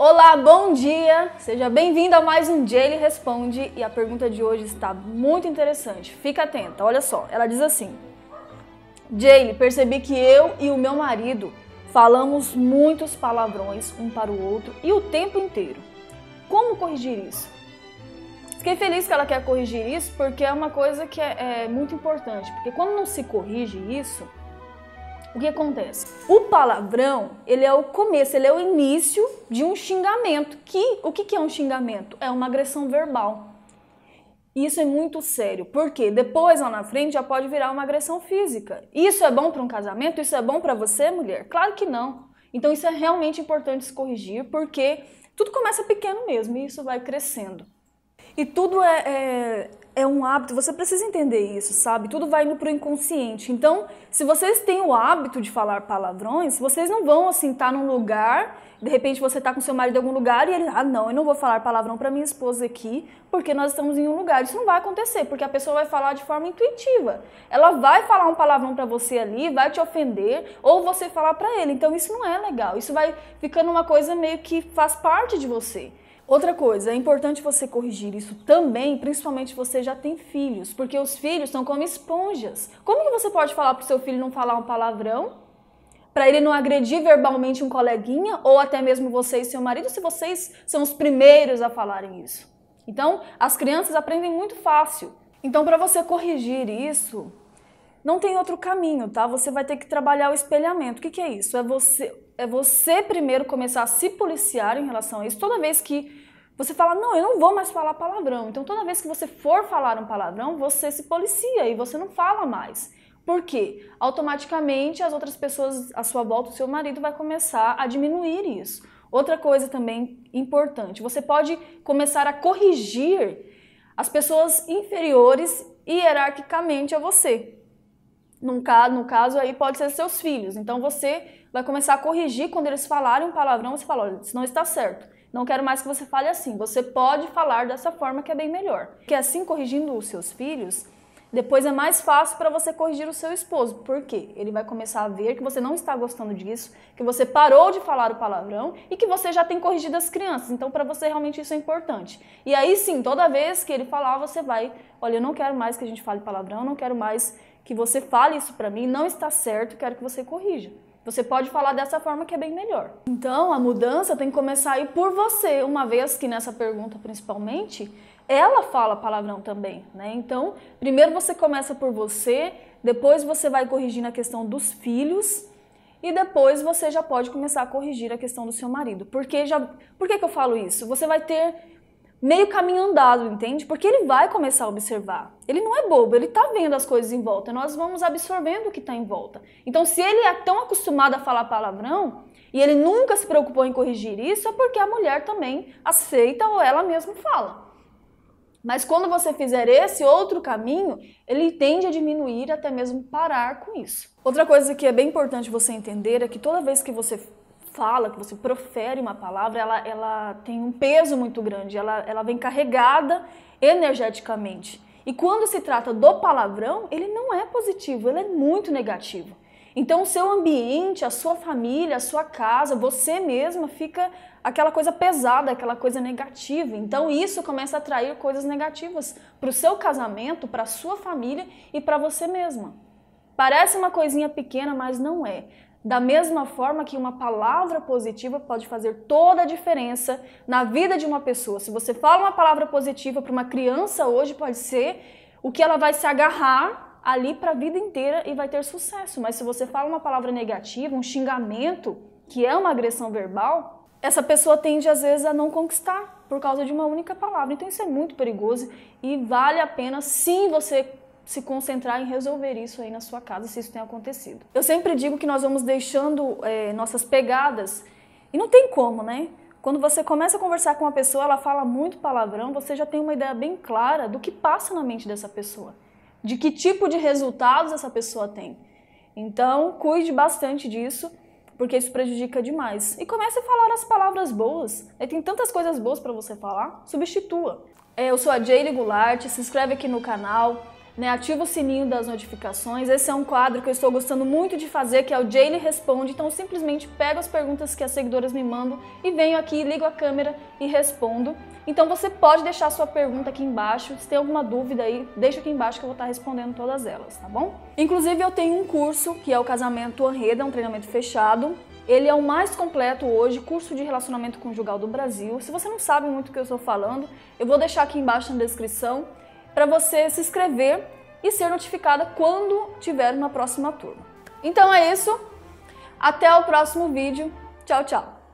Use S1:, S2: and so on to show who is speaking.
S1: Olá, bom dia! Seja bem-vindo a mais um Jaylee Responde e a pergunta de hoje está muito interessante. Fica atenta, olha só. Ela diz assim: Jaylee, percebi que eu e o meu marido falamos muitos palavrões um para o outro e o tempo inteiro. Como corrigir isso? Fiquei feliz que ela quer corrigir isso porque é uma coisa que é, é muito importante. Porque quando não se corrige isso, o que acontece? O palavrão, ele é o começo, ele é o início de um xingamento. Que o que é um xingamento? É uma agressão verbal. Isso é muito sério, porque depois lá na frente já pode virar uma agressão física. Isso é bom para um casamento? Isso é bom para você, mulher? Claro que não. Então isso é realmente importante se corrigir, porque tudo começa pequeno mesmo e isso vai crescendo. E tudo é, é, é, um hábito, você precisa entender isso, sabe? Tudo vai indo pro inconsciente. Então, se vocês têm o hábito de falar palavrões, vocês não vão assim estar tá num lugar, de repente você tá com seu marido em algum lugar e ele, ah, não, eu não vou falar palavrão para minha esposa aqui, porque nós estamos em um lugar. Isso não vai acontecer, porque a pessoa vai falar de forma intuitiva. Ela vai falar um palavrão para você ali, vai te ofender, ou você falar para ele. Então, isso não é legal. Isso vai ficando uma coisa meio que faz parte de você. Outra coisa, é importante você corrigir isso também, principalmente você já tem filhos, porque os filhos são como esponjas. Como que você pode falar para o seu filho não falar um palavrão? Para ele não agredir verbalmente um coleguinha ou até mesmo você e seu marido, se vocês são os primeiros a falarem isso. Então, as crianças aprendem muito fácil. Então, para você corrigir isso, não tem outro caminho, tá? Você vai ter que trabalhar o espelhamento. O que, que é isso? É você é você primeiro começar a se policiar em relação a isso. Toda vez que você fala, não, eu não vou mais falar palavrão. Então, toda vez que você for falar um palavrão, você se policia e você não fala mais. Por quê? Automaticamente as outras pessoas à sua volta, o seu marido, vai começar a diminuir isso. Outra coisa também importante, você pode começar a corrigir as pessoas inferiores hierarquicamente a você. No caso, no caso aí pode ser seus filhos. Então você vai começar a corrigir quando eles falarem um palavrão, você fala, olha, isso não está certo. Não quero mais que você fale assim. Você pode falar dessa forma que é bem melhor. Porque assim, corrigindo os seus filhos, depois é mais fácil para você corrigir o seu esposo. Por quê? Ele vai começar a ver que você não está gostando disso, que você parou de falar o palavrão e que você já tem corrigido as crianças. Então, para você realmente isso é importante. E aí sim, toda vez que ele falar, você vai, olha, eu não quero mais que a gente fale palavrão, não quero mais que você fale isso para mim, não está certo, quero que você corrija. Você pode falar dessa forma que é bem melhor. Então, a mudança tem que começar aí por você, uma vez que nessa pergunta principalmente, ela fala palavrão também, né? Então, primeiro você começa por você, depois você vai corrigir a questão dos filhos e depois você já pode começar a corrigir a questão do seu marido. Porque já, por que, que eu falo isso? Você vai ter meio caminho andado, entende? Porque ele vai começar a observar. Ele não é bobo, ele tá vendo as coisas em volta. Nós vamos absorvendo o que está em volta. Então, se ele é tão acostumado a falar palavrão e ele nunca se preocupou em corrigir isso, é porque a mulher também aceita ou ela mesma fala. Mas quando você fizer esse outro caminho, ele tende a diminuir até mesmo parar com isso. Outra coisa que é bem importante você entender é que toda vez que você fala, que você profere uma palavra, ela, ela tem um peso muito grande, ela, ela vem carregada energeticamente. E quando se trata do palavrão, ele não é positivo, ele é muito negativo. Então, o seu ambiente, a sua família, a sua casa, você mesma fica aquela coisa pesada, aquela coisa negativa. Então, isso começa a atrair coisas negativas para o seu casamento, para a sua família e para você mesma. Parece uma coisinha pequena, mas não é. Da mesma forma que uma palavra positiva pode fazer toda a diferença na vida de uma pessoa. Se você fala uma palavra positiva para uma criança hoje, pode ser o que ela vai se agarrar ali para a vida inteira e vai ter sucesso. Mas se você fala uma palavra negativa, um xingamento, que é uma agressão verbal, essa pessoa tende às vezes a não conquistar por causa de uma única palavra. Então isso é muito perigoso e vale a pena sim você se concentrar em resolver isso aí na sua casa, se isso tem acontecido. Eu sempre digo que nós vamos deixando é, nossas pegadas e não tem como, né? Quando você começa a conversar com uma pessoa, ela fala muito palavrão, você já tem uma ideia bem clara do que passa na mente dessa pessoa, de que tipo de resultados essa pessoa tem. Então, cuide bastante disso, porque isso prejudica demais. E comece a falar as palavras boas. Tem tantas coisas boas para você falar, substitua. É, eu sou a Jaylee Goulart, se inscreve aqui no canal, né? Ativa o sininho das notificações. Esse é um quadro que eu estou gostando muito de fazer, que é o Jaylee Responde. Então, eu simplesmente pego as perguntas que as seguidoras me mandam e venho aqui, ligo a câmera e respondo. Então, você pode deixar sua pergunta aqui embaixo. Se tem alguma dúvida aí, deixa aqui embaixo que eu vou estar respondendo todas elas, tá bom? Inclusive, eu tenho um curso que é o Casamento Anreda, um treinamento fechado. Ele é o mais completo hoje, curso de relacionamento conjugal do Brasil. Se você não sabe muito o que eu estou falando, eu vou deixar aqui embaixo na descrição para você se inscrever e ser notificada quando tiver uma próxima turma. Então é isso. Até o próximo vídeo. Tchau, tchau.